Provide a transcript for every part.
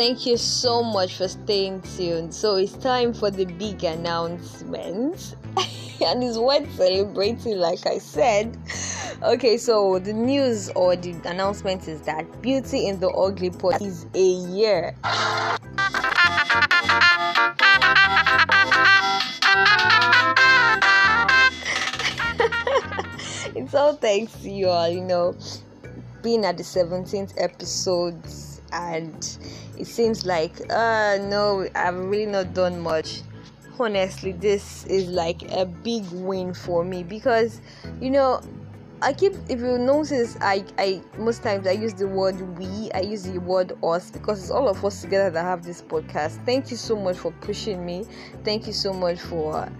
thank you so much for staying tuned. So it's time for the big announcement. and it's worth celebrating, like I said. Okay, so the news or the announcement is that Beauty in the Ugly Pot is a year. it's all thanks to you all, you know, being at the 17th episodes, and it seems like, uh, no, I've really not done much. Honestly, this is like a big win for me because, you know, I keep if you notice I I most times I use the word we I use the word us because it's all of us together that have this podcast. Thank you so much for pushing me. Thank you so much for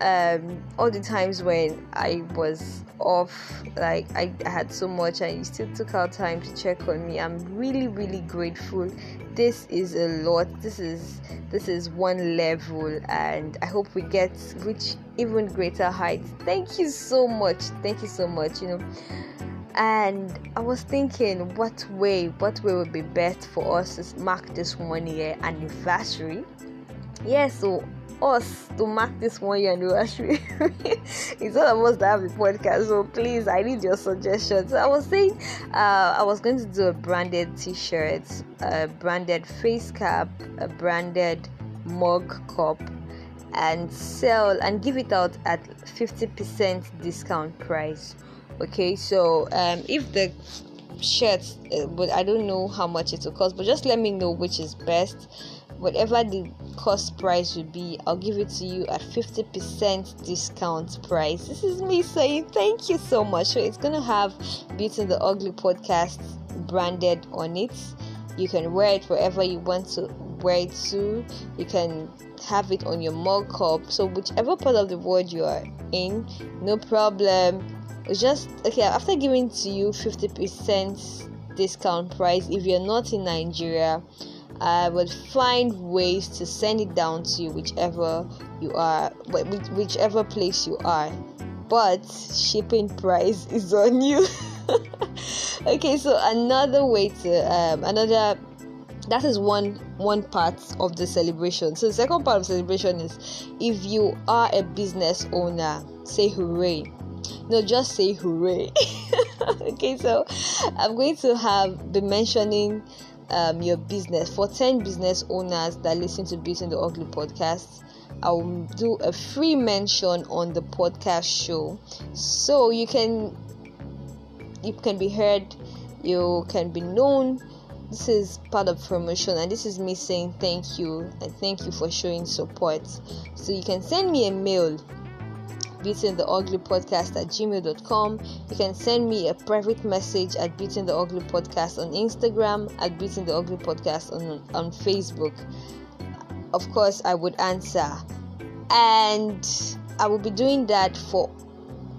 um, all the times when I was off, like I, I had so much, and you still took out time to check on me. I'm really, really grateful. This is a lot. This is this is one level, and I hope we get reach even greater heights. Thank you so much. Thank you so much. You know and I was thinking what way what way would be best for us to mark this one year anniversary. Yeah, so us to mark this one year anniversary. it's all of us that have the podcast, so please, I need your suggestions. I was saying, uh, I was going to do a branded T-shirt, a branded face cap, a branded mug cup, and sell and give it out at 50% discount price. Okay, so um, if the shirt, uh, but I don't know how much it will cost, but just let me know which is best whatever the cost price would be, I'll give it to you at 50% discount price. This is me saying thank you so much. So it's gonna have Beauty in the Ugly podcast branded on it. You can wear it wherever you want to wear it to. You can have it on your mug cup. So whichever part of the world you are in, no problem. It's just okay after giving to you 50% discount price if you're not in Nigeria I will find ways to send it down to you, whichever you are, whichever place you are. But shipping price is on you. okay, so another way to um, another that is one one part of the celebration. So the second part of celebration is if you are a business owner, say hooray. No, just say hooray. okay, so I'm going to have been mentioning um, your business for 10 business owners that listen to Beauty in the Ugly podcast. I will do a free mention on the podcast show so you can you can be heard, you can be known. This is part of promotion, and this is me saying thank you and thank you for showing support. So you can send me a mail beauty in the ugly podcast at gmail.com you can send me a private message at beauty in the ugly podcast on instagram at beauty in the ugly podcast on, on facebook. Of course i would answer. And i will be doing that for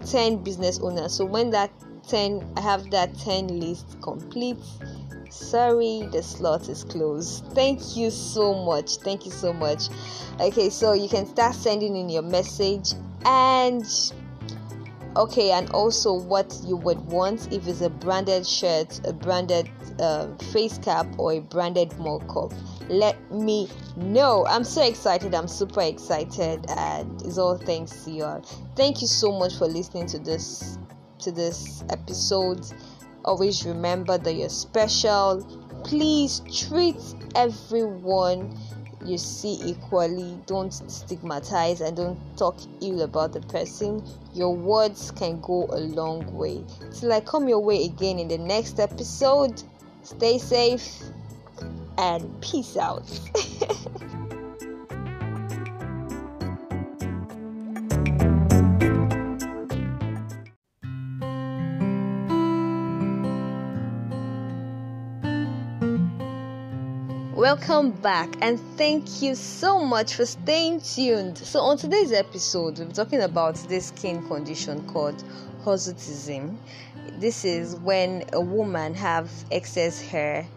10 business owners. So when that 10 i have that 10 list complete sorry the slot is closed. Thank you so much. Thank you so much. Okay so you can start sending in your message and okay and also what you would want if it's a branded shirt a branded uh, face cap or a branded mug cup let me know. I'm so excited. I'm super excited and it's all thanks to you all. Thank you so much for listening to this to this episode always remember that you're special please treat everyone you see equally. Don't stigmatize and don't talk ill about the person. Your words can go a long way. Till I come your way again in the next episode, stay safe and peace out. Welcome back and thank you so much for staying tuned. So, on today's episode, we're talking about this skin condition called hirsutism. This is when a woman have excess hair.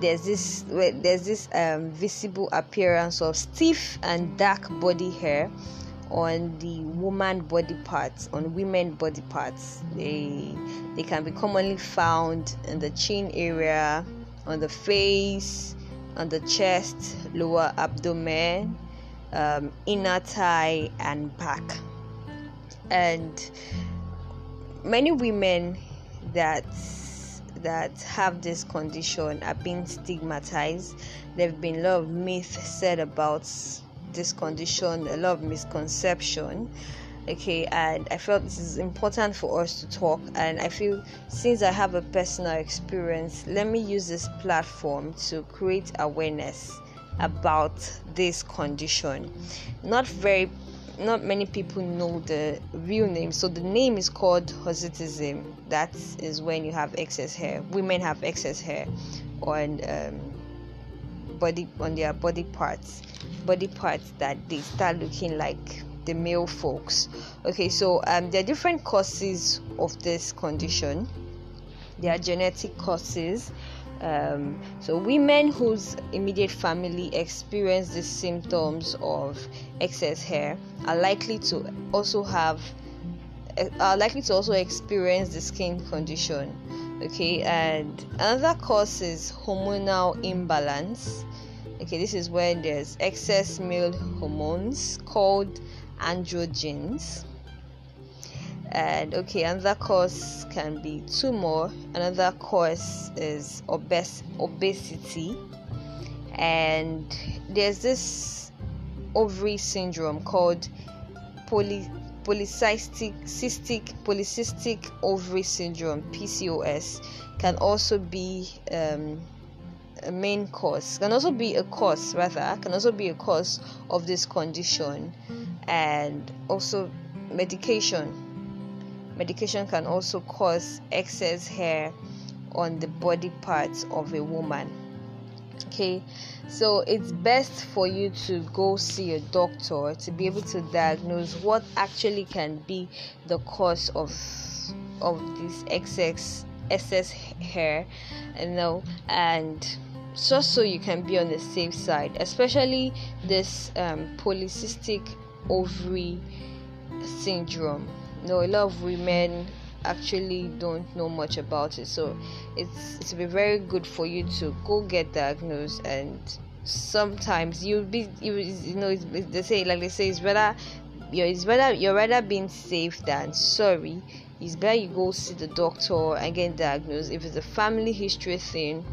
There's this there's this um, visible appearance of stiff and dark body hair on the woman body parts, on women body parts. They they can be commonly found in the chin area, on the face, on the chest, lower abdomen, um, inner thigh, and back. And many women that that have this condition are being stigmatized. There have been a lot of myths said about this condition, a lot of misconception. Okay, and I felt this is important for us to talk. And I feel since I have a personal experience, let me use this platform to create awareness about this condition. Not very not many people know the real name. So the name is called hirsutism. That is when you have excess hair. Women have excess hair on um, body on their body parts, body parts that they start looking like the male folks. Okay, so um, there are different causes of this condition. There are genetic causes um, so, women whose immediate family experience the symptoms of excess hair are likely to also have are likely to also experience the skin condition. Okay, and another cause is hormonal imbalance. Okay, this is when there's excess male hormones called androgens. And okay another cause can be tumor another cause is obes- obesity. And there's this ovary syndrome called poly polycystic cystic polycystic ovary syndrome PCOS can also be um, a main cause can also be a cause rather can also be a cause of this condition and also medication. Medication can also cause excess hair on the body parts of a woman. Okay so it's best for you to go see a doctor to be able to diagnose what actually can be the cause of of this excess excess hair you know and just so you can be on the safe side especially this um, polycystic ovary syndrome. No a lot of women actually don't know much about it so it's it's be very good for you to go get diagnosed and sometimes you'll be you, you know they say like they say it's better you're it's better you're rather being safe than sorry. It's better you go see the doctor and get diagnosed. If it's a family history thing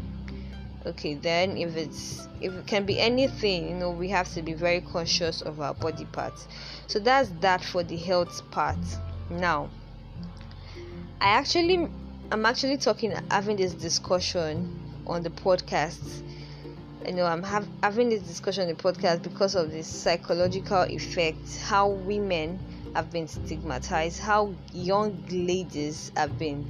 okay then if it's if it can be anything you know we have to be very conscious of our body parts. So that's that for the health part. Now i actually i'm actually talking having this discussion on the podcast. You know i'm have, having this discussion on the podcast because of this psychological effect how women have been stigmatized how young ladies have been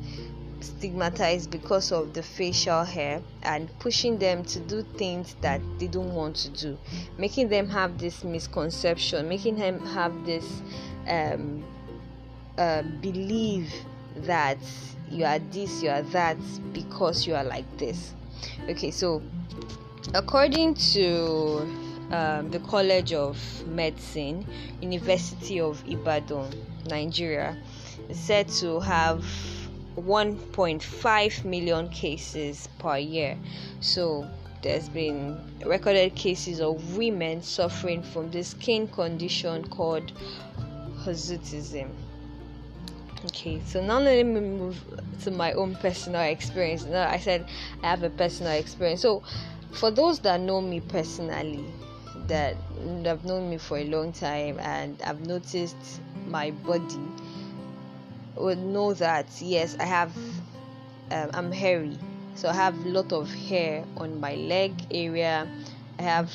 stigmatized because of the facial hair and pushing them to do things that they don't want to do making them have this misconception making them have this um, uh, believe that you are this, you are that because you are like this. Okay, so according to um, the College of Medicine, University of Ibadan, Nigeria, said to have 1.5 million cases per year. So there's been recorded cases of women suffering from this skin condition called hirsutism. Okay so now let me move to my own personal experience. Now i said i have a personal experience. So for those that know me personally that have known me for a long time and I've noticed my body would know that yes i have um, i'm hairy. So i have a lot of hair on my leg area. I have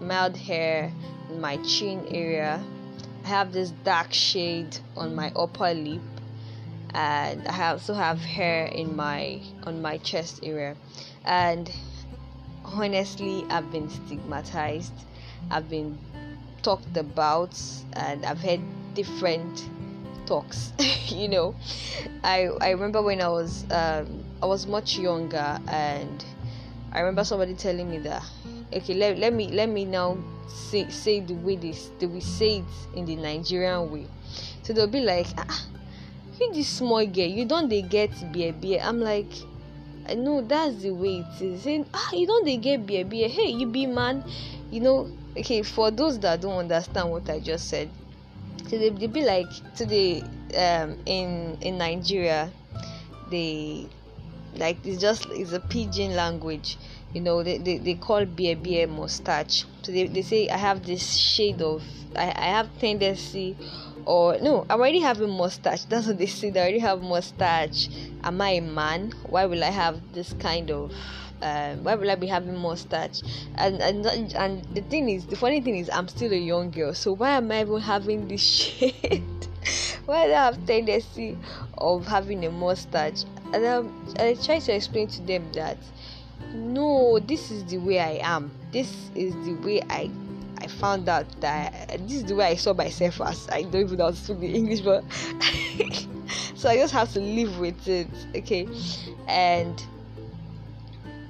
mild hair in my chin area. I have this dark shade on my upper lip. And I also have hair in my on my chest area. And honestly I've been stigmatized. I've been talked about and I've had different talks you know I I remember when I was um, I was much younger and I remember somebody telling me that okay let, let me let me now say say the way this they will say it in the Nigerian way so they'll be like ah, you this small girl you don't they get beer beer i'm like I know that's the way it is. and ah, you don't they get beer beer. Hey, you be man. You know, okay, for those that don't understand what I just said, they, they be like today um in in Nigeria, they like it's just it's a pidgin language. You know they, they, they call beer beer mustache. So they, they say i have this shade of I, I have tendency or no i already have a mustache. That's what they say they already have mustache. Am i a man? Why will i have this kind of um, why will I be having mustache? And and and the thing is, the funny thing is, I'm still a young girl. So why am I even having this shade? why do I have tendency of having a mustache? And um, I try to explain to them that no this is the way i am this is the way i i found out that this is the way i saw myself as i don't even know how to speak the english but so i just have to live with it okay and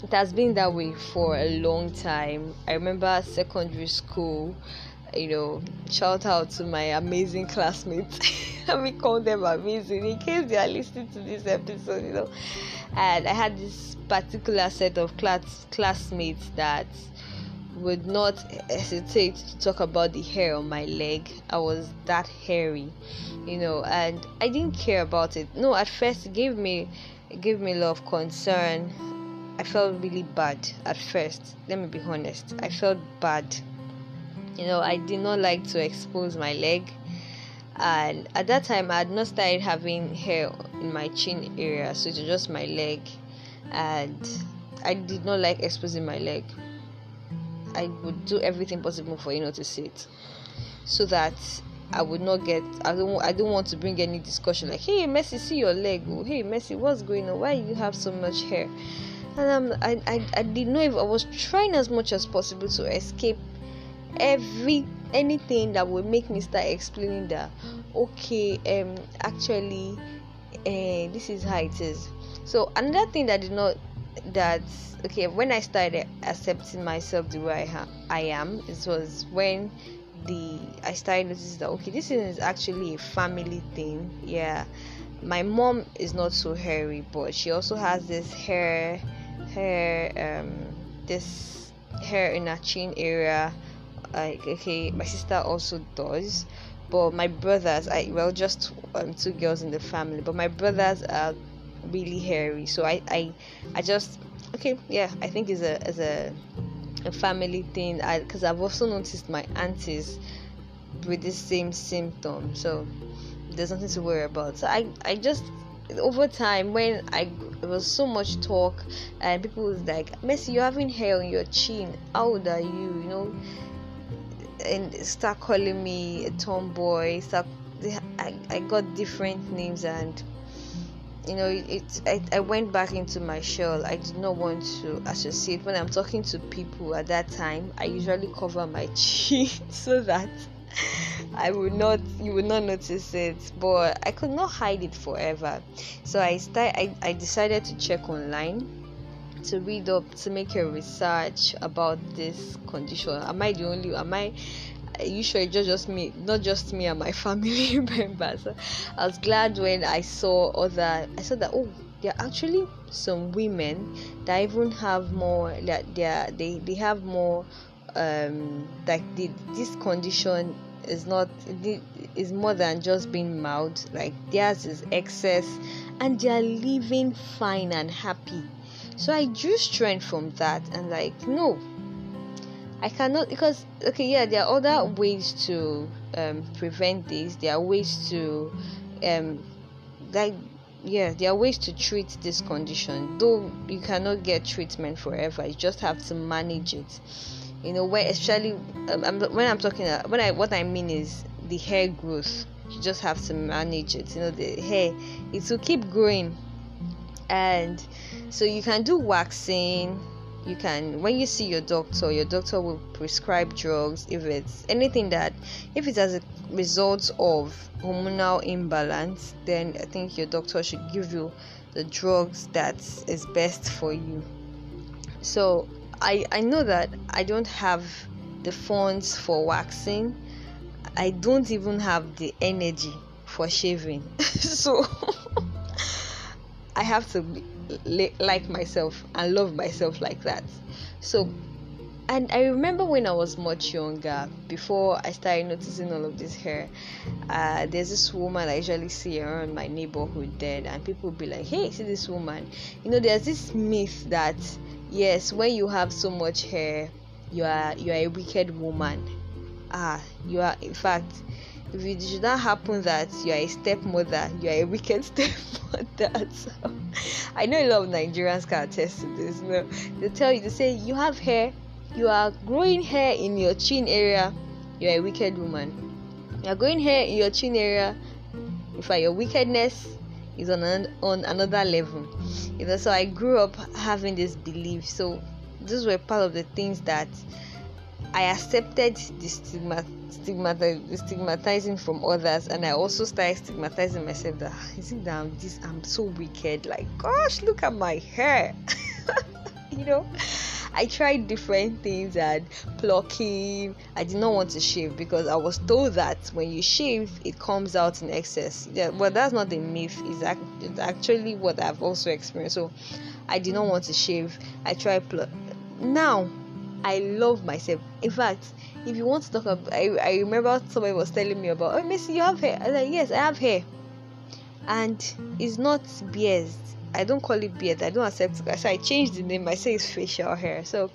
it has been that way for a long time i remember secondary school you know shout out to my amazing classmates let me call them amazing in case they are listening to this episode you know and i had this particular set of class classmates that would not hesitate to talk about the hair on my leg. I was that hairy, you know, and I didn't care about it. No, at first it gave me it gave me a lot of concern. I felt really bad at first. Let me be honest. I felt bad. You know, I did not like to expose my leg. And at that time I had not started having hair in my chin area, so it was just my leg and I did not like exposing my leg. I would do everything possible for you not to see it, so that I would not get. I don't. I don't want to bring any discussion like, "Hey, Mercy, see your leg." Oh, hey, Mercy, what's going on? Why you have so much hair? And I, I, I did not know if I was trying as much as possible to escape every anything that would make me start explaining that. Okay, um, actually, uh, this is how it is. So another thing that did not that okay when I started accepting myself the way I, ha- I am it was when the I started noticing that okay this is actually a family thing. Yeah. My mom is not so hairy but she also has this hair hair um this hair in her chin area like okay my sister also does but my brothers i well just um, two girls in the family but my brothers are really hairy so i i i just okay yeah i think it's a as a a family thing. Because i've also noticed my aunties with the same symptom so there's nothing to worry about. So i i just over time when i there was so much talk and people was like Mercy you're having hair on your chin. How old are you? You know? And start calling me a tomboy start I, I got different names and you know it I, I went back into my shell. I did not want to associate. When i'm talking to people at that time i usually cover my chin so that i would not you would not notice it but i could not hide it forever. So i start I, I decided to check online to read up to make a research about this condition. Am i the only am i you sure it's just, just me not just me and my family members? I was glad when i saw other i saw that oh there are actually some women that even have more that they are, they they have more um like the, this condition is not is more than just being mild like theirs is excess and they are living fine and happy so i drew strength from that and like no I cannot because okay yeah there are other ways to um, prevent this. There are ways to um, like yeah there are ways to treat this condition. Though you cannot get treatment forever, you just have to manage it. You know where especially um, I'm, when I'm talking uh, when I what I mean is the hair growth. You just have to manage it. You know the hair it will keep growing, and so you can do waxing you can when you see your doctor your doctor will prescribe drugs if it's anything that if it's as a result of hormonal imbalance then i think your doctor should give you the drugs that is best for you so i i know that i don't have the funds for waxing i don't even have the energy for shaving so i have to like myself and love myself like that. So and I remember when I was much younger, before I started noticing all of this hair, uh, there's this woman I usually see around my neighborhood there, and people be like, "Hey, see this woman." You know, there's this myth that yes, when you have so much hair, you are you are a wicked woman. Ah, you are. In fact, if it should not happen that you are a stepmother, you are a wicked stepmother. So, I know a lot of Nigerians can attest to this. You know, they tell you, they say you have hair you are growing hair in your chin area, you're a wicked woman. You are growing hair in your chin area, in fact, your wickedness is on an, on another level. You know, so I grew up having this belief. So these were part of the things that I accepted the stigma, stigmatizing from others, and I also started stigmatizing myself. That ah, is it that I'm this? I'm so wicked. Like, gosh, look at my hair. you know, I tried different things and plucking. I did not want to shave because I was told that when you shave, it comes out in excess. Yeah, but that's not the myth. It's, it's actually what I've also experienced. So I did not want to shave. I tried pluck. Now I love myself. In fact, if you want to talk about, I, I remember somebody was telling me about, oh, Missy, you have hair. I was like, yes, I have hair, and it's not beards I don't call it beard. I don't accept it. So I changed the name. I say it's facial hair. So,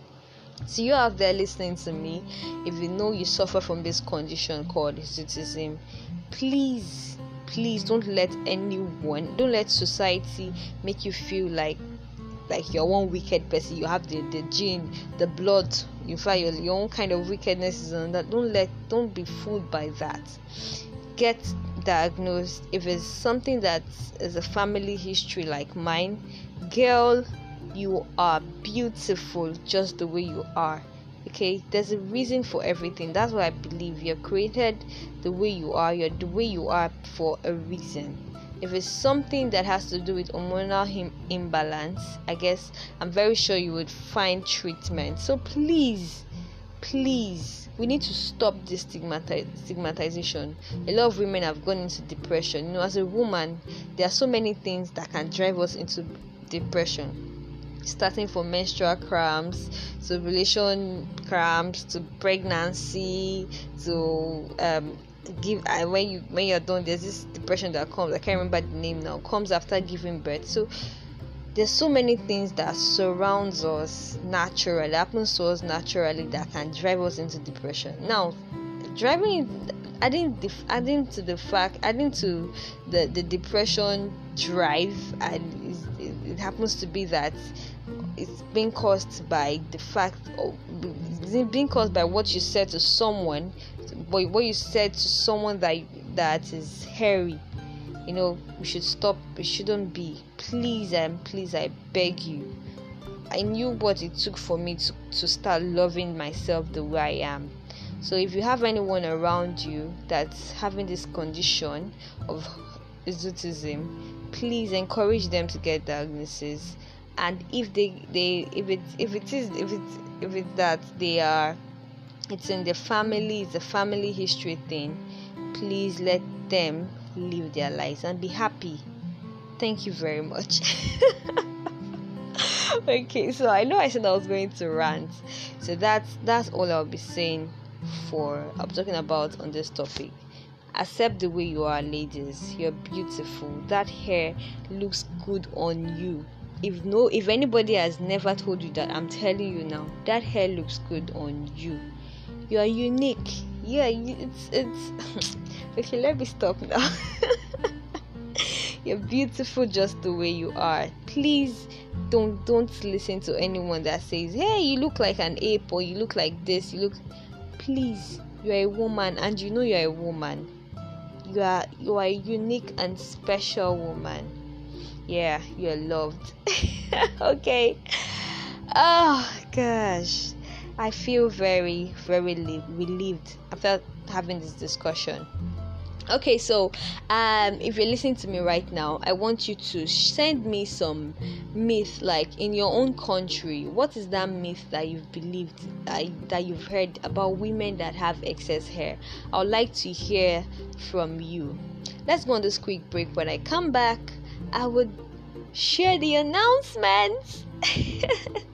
so you out there listening to me, if you know you suffer from this condition called hirsutism, please, please don't let anyone, don't let society make you feel like like you're one wicked person. You have the the gene, the blood. In fact, your, your own kind of wickedness is on that. Don't let, don't be fooled by that. Get diagnosed if it's something that is a family history like mine girl you are beautiful just the way you are okay? There's a reason for everything. That's what i believe you're created the way you are. You're the way you are for a reason. If it's something that has to do with hormonal Im- imbalance i guess i'm very sure you would find treatment. So please please we need to stop this stigmatization. A lot of women have gone into depression. You know, as a woman, there are so many things that can drive us into depression. Starting from menstrual cramps to relation cramps to pregnancy to um, give uh, when you when you're done there's this depression that comes i can't remember the name now comes after giving birth so there's so many things that surrounds us naturally happens to us naturally that can drive us into depression. Now driving adding adding to the fact adding to the the depression drive and it, it happens to be that it's being caused by the fact oh, of being caused by what you said to someone what you said to someone that that is hairy you know we should stop. It shouldn't be. Please and please i beg you. I knew what it took for me to, to start loving myself the way i am. So if you have anyone around you that's having this condition of hirsutism please encourage them to get diagnosis. And if they they if it if it is if it's if it's that they are it's in the family it's a family history thing please let them live their lives and be happy. Thank you very much. okay, so I know I said I was going to rant. So that's that's all I'll be saying for I'm talking about on this topic. Accept the way you are, ladies. You're beautiful. That hair looks good on you. If no if anybody has never told you that, I'm telling you now, that hair looks good on you. You are unique. Yeah, it's it's Okay, let me stop now. You're beautiful just the way you are. Please don't don't listen to anyone that says, "Hey, you look like an ape," or "You look like this." You look. Please, you are a woman, and you know you are a woman. You are you are a unique and special woman. Yeah, you are loved. okay. Oh gosh, I feel very very relieved after having this discussion. Okay so um if you're listening to me right now i want you to send me some myth like in your own country. What is that myth that you've believed uh, that you've heard about women that have excess hair? I would like to hear from you. Let's go on this quick break. When i come back i would share the announcements.